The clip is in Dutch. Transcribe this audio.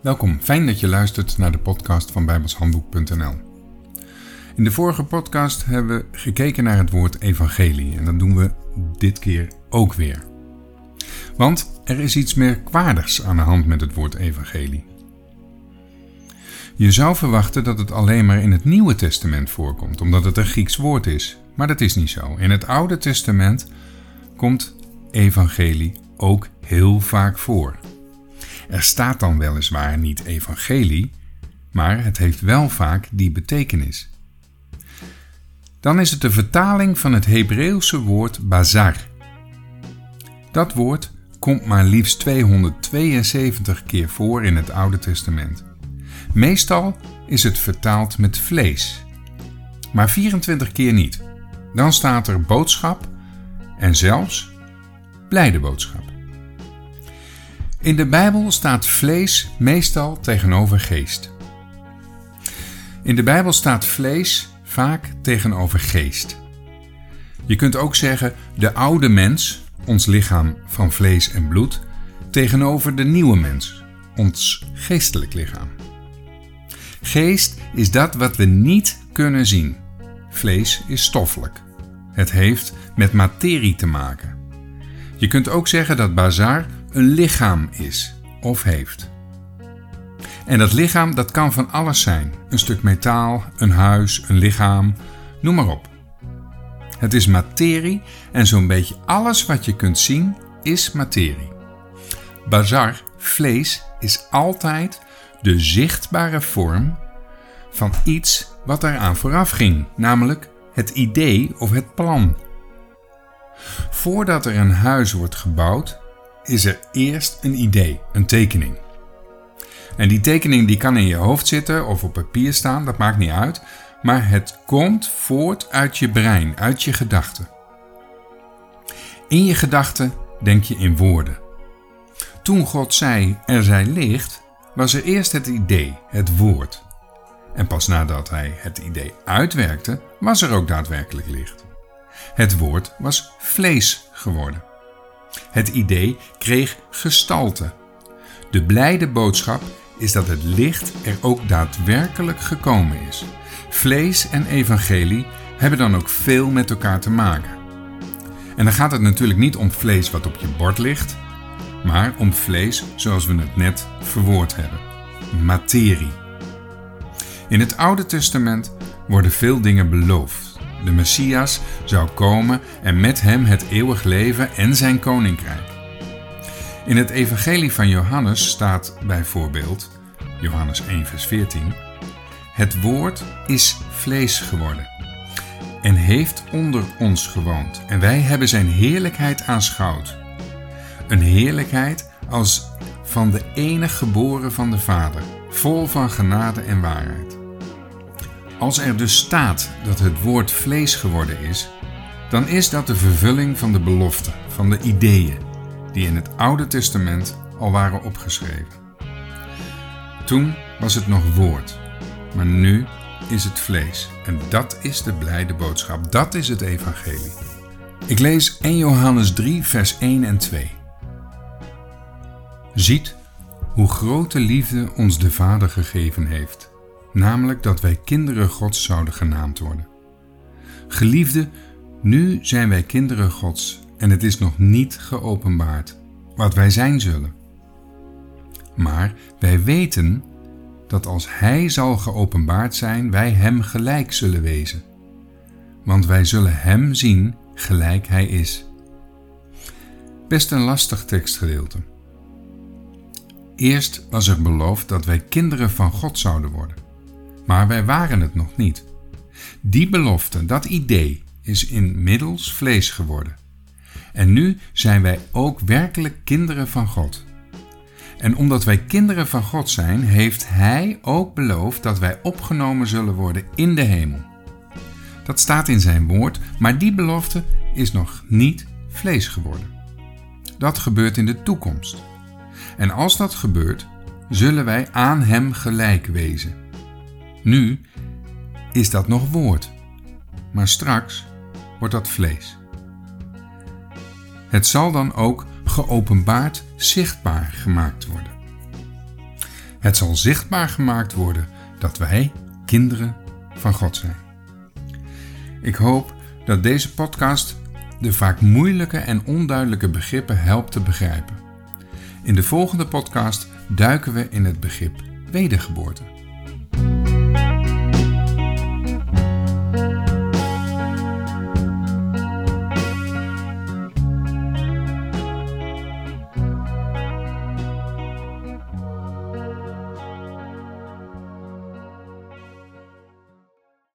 Welkom, fijn dat je luistert naar de podcast van bijbelshandboek.nl. In de vorige podcast hebben we gekeken naar het woord evangelie en dat doen we dit keer ook weer. Want er is iets merkwaardigs aan de hand met het woord evangelie. Je zou verwachten dat het alleen maar in het Nieuwe Testament voorkomt, omdat het een Grieks woord is. Maar dat is niet zo. In het Oude Testament komt evangelie ook heel vaak voor. Er staat dan weliswaar niet evangelie, maar het heeft wel vaak die betekenis. Dan is het de vertaling van het Hebreeuwse woord bazar. Dat woord komt maar liefst 272 keer voor in het Oude Testament. Meestal is het vertaald met vlees, maar 24 keer niet. Dan staat er boodschap en zelfs blijde boodschap. In de Bijbel staat vlees meestal tegenover geest. In de Bijbel staat vlees vaak tegenover geest. Je kunt ook zeggen de oude mens, ons lichaam van vlees en bloed, tegenover de nieuwe mens, ons geestelijk lichaam. Geest is dat wat we niet kunnen zien. Vlees is stoffelijk. Het heeft met materie te maken. Je kunt ook zeggen dat bazar een lichaam is of heeft. En dat lichaam dat kan van alles zijn. Een stuk metaal, een huis, een lichaam, noem maar op. Het is materie en zo'n beetje alles wat je kunt zien is materie. Bazar, vlees, is altijd de zichtbare vorm van iets wat eraan vooraf ging, namelijk het idee of het plan. Voordat er een huis wordt gebouwd, is er eerst een idee, een tekening. En die tekening die kan in je hoofd zitten of op papier staan, dat maakt niet uit, maar het komt voort uit je brein, uit je gedachten. In je gedachten denk je in woorden. Toen God zei er zij licht, was er eerst het idee, het woord. En pas nadat hij het idee uitwerkte, was er ook daadwerkelijk licht. Het woord was vlees geworden. Het idee kreeg gestalte. De blijde boodschap is dat het licht er ook daadwerkelijk gekomen is. Vlees en evangelie hebben dan ook veel met elkaar te maken. En dan gaat het natuurlijk niet om vlees wat op je bord ligt, maar om vlees zoals we het net verwoord hebben. Materie. In het Oude Testament worden veel dingen beloofd. De Messias zou komen en met hem het eeuwig leven en zijn koninkrijk. In het Evangelie van Johannes staat bijvoorbeeld, Johannes 1, vers 14, Het woord is vlees geworden en heeft onder ons gewoond en wij hebben zijn heerlijkheid aanschouwd. Een heerlijkheid als van de enige geboren van de Vader, vol van genade en waarheid. Als er dus staat dat het woord vlees geworden is, dan is dat de vervulling van de belofte, van de ideeën die in het Oude Testament al waren opgeschreven. Toen was het nog woord, maar nu is het vlees. En dat is de blijde boodschap, dat is het evangelie. Ik lees 1 Johannes 3, vers 1 en 2. Ziet hoe grote liefde ons de Vader gegeven heeft namelijk dat wij kinderen Gods zouden genaamd worden. Geliefde, nu zijn wij kinderen Gods en het is nog niet geopenbaard wat wij zijn zullen. Maar wij weten dat als Hij zal geopenbaard zijn, wij Hem gelijk zullen wezen. Want wij zullen Hem zien gelijk Hij is. Best een lastig tekstgedeelte. Eerst was er beloofd dat wij kinderen van God zouden worden maar wij waren het nog niet. Die belofte, dat idee, is inmiddels vlees geworden. En nu zijn wij ook werkelijk kinderen van God. En omdat wij kinderen van God zijn, heeft Hij ook beloofd dat wij opgenomen zullen worden in de hemel. Dat staat in Zijn woord, maar die belofte is nog niet vlees geworden. Dat gebeurt in de toekomst. En als dat gebeurt, zullen wij aan Hem gelijk wezen. Nu is dat nog woord, maar straks wordt dat vlees. Het zal dan ook geopenbaard zichtbaar gemaakt worden. Het zal zichtbaar gemaakt worden dat wij kinderen van God zijn. Ik hoop dat deze podcast de vaak moeilijke en onduidelijke begrippen helpt te begrijpen. In de volgende podcast duiken we in het begrip wedergeboorte.